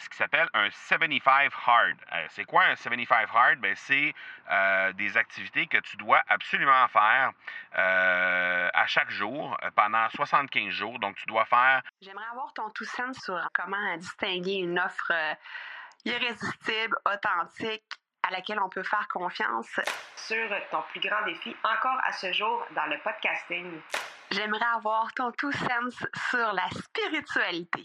ce qui s'appelle un 75 hard. c'est quoi un 75 hard? Ben, c'est des activités que tu dois absolument faire à chaque jour pendant 75 jours. Donc, tu dois faire... J'aimerais avoir ton tout sens sur comment distinguer une offre irrésistible, authentique, à laquelle on peut faire confiance. Sur ton plus grand défi encore à ce jour dans le podcasting. J'aimerais avoir ton tout sens sur la spiritualité.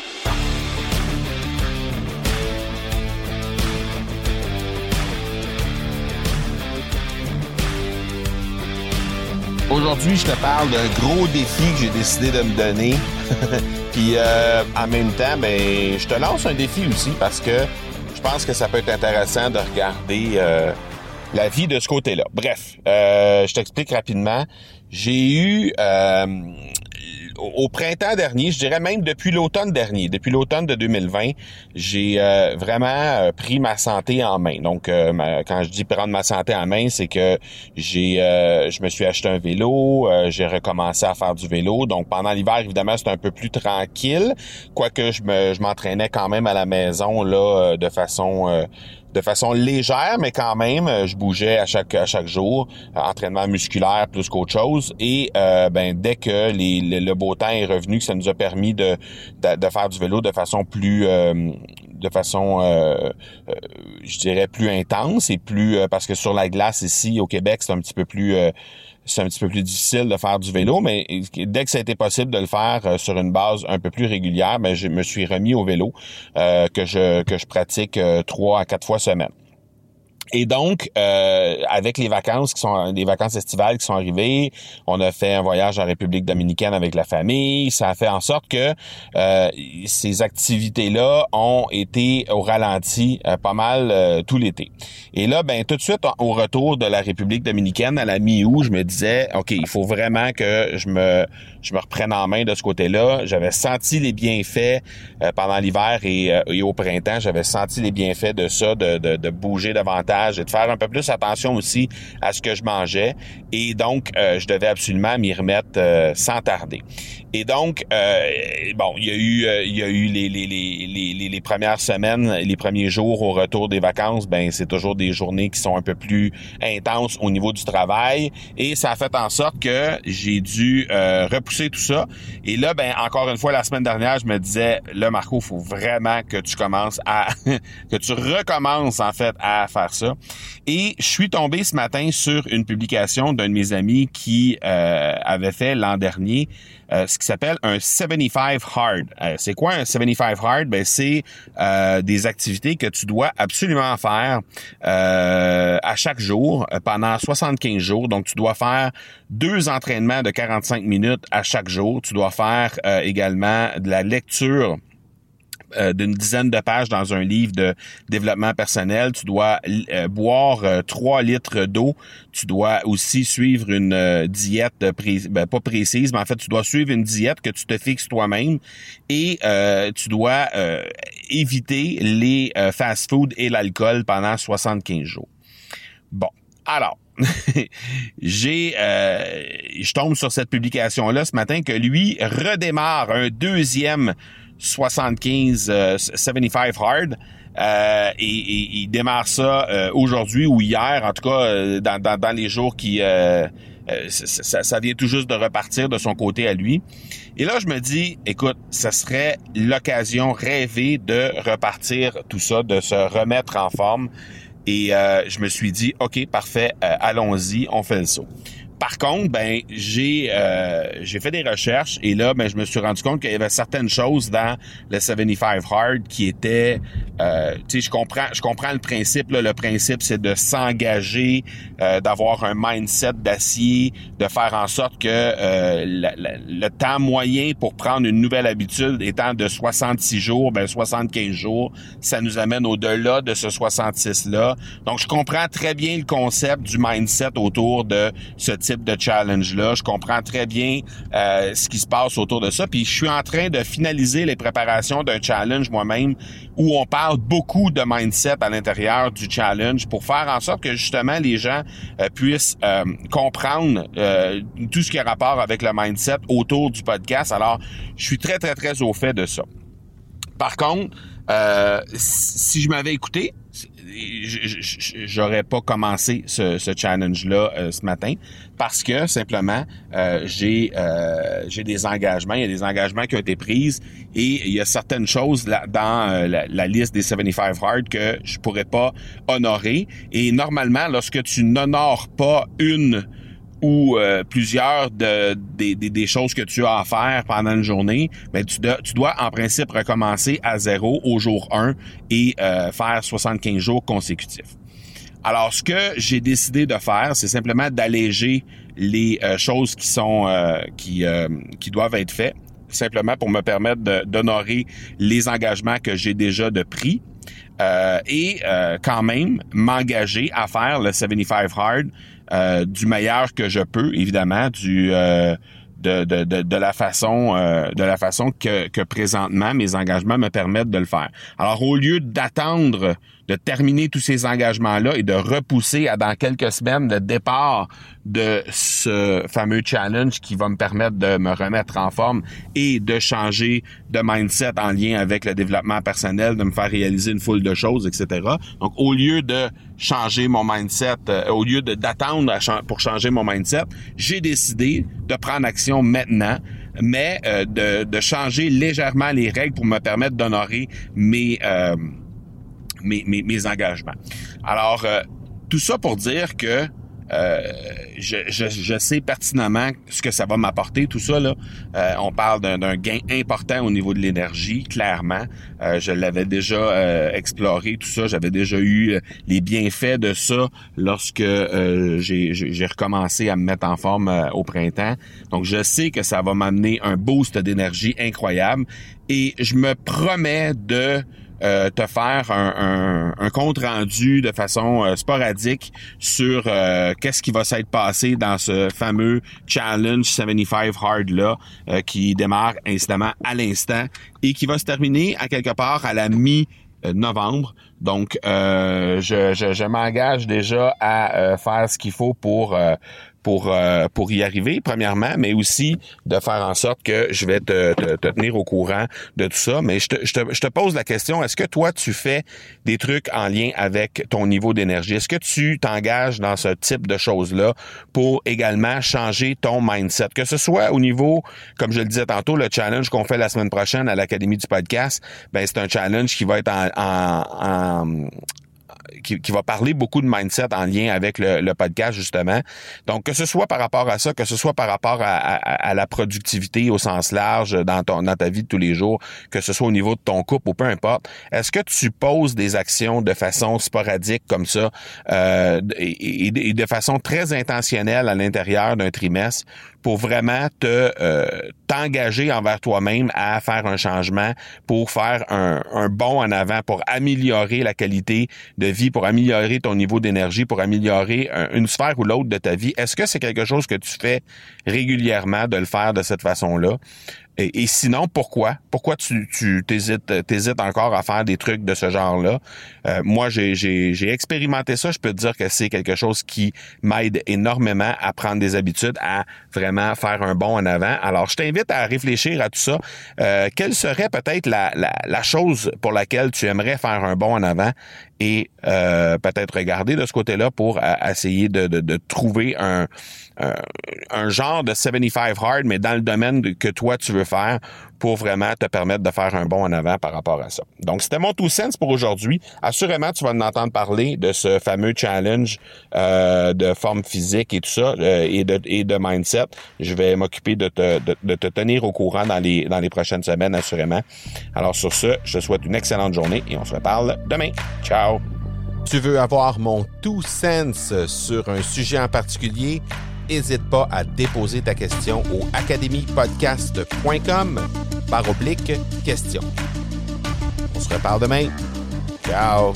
Aujourd'hui, je te parle d'un gros défi que j'ai décidé de me donner. Puis euh, en même temps, ben, je te lance un défi aussi parce que je pense que ça peut être intéressant de regarder euh, la vie de ce côté-là. Bref, euh, je t'explique rapidement. J'ai eu au printemps dernier, je dirais même depuis l'automne dernier, depuis l'automne de 2020, j'ai euh, vraiment euh, pris ma santé en main. Donc, euh, quand je dis prendre ma santé en main, c'est que j'ai, je me suis acheté un vélo, j'ai recommencé à faire du vélo. Donc, pendant l'hiver, évidemment, c'était un peu plus tranquille, quoique je me, je m'entraînais quand même à la maison là, de façon de façon légère, mais quand même, euh, je bougeais à chaque à chaque jour, euh, entraînement musculaire plus qu'autre chose. Et euh, ben dès que le, beau temps est revenu, ça nous a permis de, de, faire du vélo de façon plus de façon je dirais plus intense et plus parce que sur la glace ici au Québec, c'est un petit peu plus c'est un petit peu plus difficile de faire du vélo, mais dès que ça a été possible de le faire euh, sur une base un peu plus régulière, ben, je me suis remis au vélo euh, que je que je pratique euh, trois à quatre fois semaine. Et donc, euh, avec les vacances qui sont des vacances estivales qui sont arrivées, on a fait un voyage en République dominicaine avec la famille. Ça a fait en sorte que euh, ces activités-là ont été au ralenti euh, pas mal tout l'été. Et là, ben tout de suite au retour de la République dominicaine à la mi-août, je me disais, ok, il faut vraiment que je me je me reprenne en main de ce côté-là. J'avais senti les bienfaits pendant l'hiver et, et, au printemps. J'avais senti les bienfaits de ça, de, de, de bouger davantage et de faire un peu plus attention aussi à ce que je mangeais. Et donc, euh, je devais absolument m'y remettre euh, sans tarder. Et donc, euh, bon, il y a eu, il y a eu les, les, les, les, premières semaines, les premiers jours au retour des vacances, ben c'est toujours des journées qui sont un peu plus intenses au niveau du travail. Et ça a fait en sorte que j'ai dû repousser tout ça. Et là, ben encore une fois, la semaine dernière, je me disais, là, Marco, faut vraiment que tu commences à, que tu recommences en fait à faire ça. Et je suis tombé ce matin sur une publication d'un de mes amis qui euh, avait fait l'an dernier euh, ce qui s'appelle un 75 hard. Euh, c'est quoi un 75 hard? Ben, c'est des activités que tu dois absolument faire à chaque jour pendant 75 jours. Donc, tu dois faire deux entraînements de 45 minutes à chaque jour. Tu dois faire également de la lecture euh, d'une dizaine de pages dans un livre de développement personnel. Tu dois euh, boire euh, trois litres d'eau. Tu dois aussi suivre une diète ben, pas précise, mais en fait, tu dois suivre une diète que tu te fixes toi-même et tu dois éviter les fast-food et l'alcool pendant 75 jours. Bon, alors, j'ai je tombe sur cette publication là ce matin que lui redémarre un deuxième 75 75 euh, hard. Euh, et, il démarre ça euh, aujourd'hui ou hier, en tout cas dans, dans, dans les jours qui ça, ça, vient tout juste de repartir de son côté à lui. Et là, je me dis, écoute, ça serait l'occasion rêvée de repartir tout ça, de se remettre en forme. Et je me suis dit, ok, parfait, allons-y, on fait le saut. Par contre, ben j'ai euh, j'ai fait des recherches et là, ben je me suis rendu compte qu'il y avait certaines choses dans le 75 Hard qui étaient, euh, je comprends, je comprends le principe. Là, le principe, c'est de s'engager, euh, d'avoir un mindset d'acier, de faire en sorte que euh, le temps moyen pour prendre une nouvelle habitude étant de 66 jours, ben 75 jours, ça nous amène au-delà de ce 66 là. Donc, je comprends très bien le concept du mindset autour de ce type de challenge-là. Je comprends très bien euh, ce qui se passe autour de ça. Puis je suis en train de finaliser les préparations d'un challenge moi-même où on parle beaucoup de mindset à l'intérieur du challenge pour faire en sorte que justement les gens euh, puissent euh, comprendre tout ce qui a rapport avec le mindset autour du podcast. Alors, je suis très, très, très au fait de ça. Par contre, si je m'avais écouté, j'aurais pas commencé ce, challenge-là euh, ce matin parce que simplement euh, j'ai euh, j'ai des engagements, il y a des engagements qui ont été pris et il y a certaines choses dans la, liste des 75 Hard que je pourrais pas honorer. Et normalement lorsque tu n'honores pas une ou euh, plusieurs de, des, des, choses que tu as à faire pendant une journée, ben tu, dois, tu dois en principe recommencer à zéro au jour 1 et euh, faire 75 jours consécutifs. Alors, ce que j'ai décidé de faire, c'est simplement d'alléger les euh, choses qui sont qui, qui doivent être faites, simplement pour me permettre d'honorer les engagements que j'ai déjà de pris. et quand même m'engager à faire le 75 hard euh, du meilleur que je peux, évidemment, du euh, de, de, de, la façon euh, de la façon que présentement mes engagements me permettent de le faire. Alors au lieu d'attendre de terminer tous ces engagements-là et de repousser à dans quelques semaines le départ de ce fameux challenge qui va me permettre de me remettre en forme et de changer de mindset en lien avec le développement personnel, de me faire réaliser une foule de choses, etc. Donc, au lieu de changer mon mindset, euh, au lieu d'attendre pour changer mon mindset, j'ai décidé de prendre action maintenant mais euh, de, de, changer légèrement les règles pour me permettre d'honorer mes, euh, mes, engagements. Alors, euh, tout ça pour dire que euh, je, sais pertinemment ce que ça va m'apporter, tout ça. Là. Euh, on parle d'un gain important au niveau de l'énergie, clairement. je l'avais déjà exploré, tout ça. J'avais déjà eu les bienfaits de ça lorsque j'ai recommencé à me mettre en forme au printemps. Donc, je sais que ça va m'amener un boost d'énergie incroyable. Et je me promets de euh, te faire un, compte rendu de façon euh, sporadique sur euh, qu'est-ce qui va s'être passé dans ce fameux Challenge 75 Hard là qui démarre incidemment à l'instant et qui va se terminer à quelque part à la mi novembre. Donc, je, je, je m'engage déjà à faire ce qu'il faut pour pour euh, pour y arriver premièrement, mais aussi de faire en sorte que je vais te, te, tenir au courant de tout ça. Mais je te, je te, je te pose la question est-ce que toi tu fais des trucs en lien avec ton niveau d'énergie? Est-ce que tu t'engages dans ce type de choses là pour également changer ton mindset, que ce soit au niveau, comme je le disais tantôt, le challenge qu'on fait la semaine prochaine à l'académie du podcast, ben c'est un challenge qui va être en, en qui, va parler beaucoup de mindset en lien avec le, podcast, justement. Donc, que ce soit par rapport à ça, que ce soit par rapport à, la productivité au sens large dans, ton, dans ta vie de tous les jours, que ce soit au niveau de ton couple ou peu importe, est-ce que tu poses des actions de façon sporadique comme ça euh, et, de façon très intentionnelle à l'intérieur d'un trimestre pour vraiment te euh, t'engager envers toi-même à faire un changement, pour faire un, un bond en avant, pour améliorer la qualité de vie, pour améliorer ton niveau d'énergie, pour améliorer une sphère ou l'autre de ta vie. Est-ce que c'est quelque chose que tu fais régulièrement de le faire de cette façon-là? Et, sinon, pourquoi? Pourquoi tu t'hésites t'hésites encore à faire des trucs de ce genre-là? Euh, moi, j'ai expérimenté ça. Je peux te dire que c'est quelque chose qui m'aide énormément à prendre des habitudes, à vraiment faire un bond en avant. Alors, je t'invite à réfléchir à tout ça. Euh, quelle serait peut-être la, la, la chose pour laquelle tu aimerais faire un bond en avant? Et euh, peut-être regarder de ce côté-là pour euh, essayer de, trouver un, un, genre de 75 hard, mais dans le domaine que toi tu veux faire pour vraiment te permettre de faire un bond en avant par rapport à ça. Donc, c'était mon tout sens pour aujourd'hui. Assurément, tu vas en entendre parler de ce fameux challenge euh, de forme physique et tout ça, euh, et, de, et de mindset. Je vais m'occuper de te, de, te tenir au courant dans les, dans les prochaines semaines, assurément. Alors, sur ce, je te souhaite une excellente journée et on se reparle demain. Ciao! Tu veux avoir mon tout sens sur un sujet en particulier? N'hésite pas à déposer ta question au academypodcast.com par oblique question. On se reparle demain. Ciao!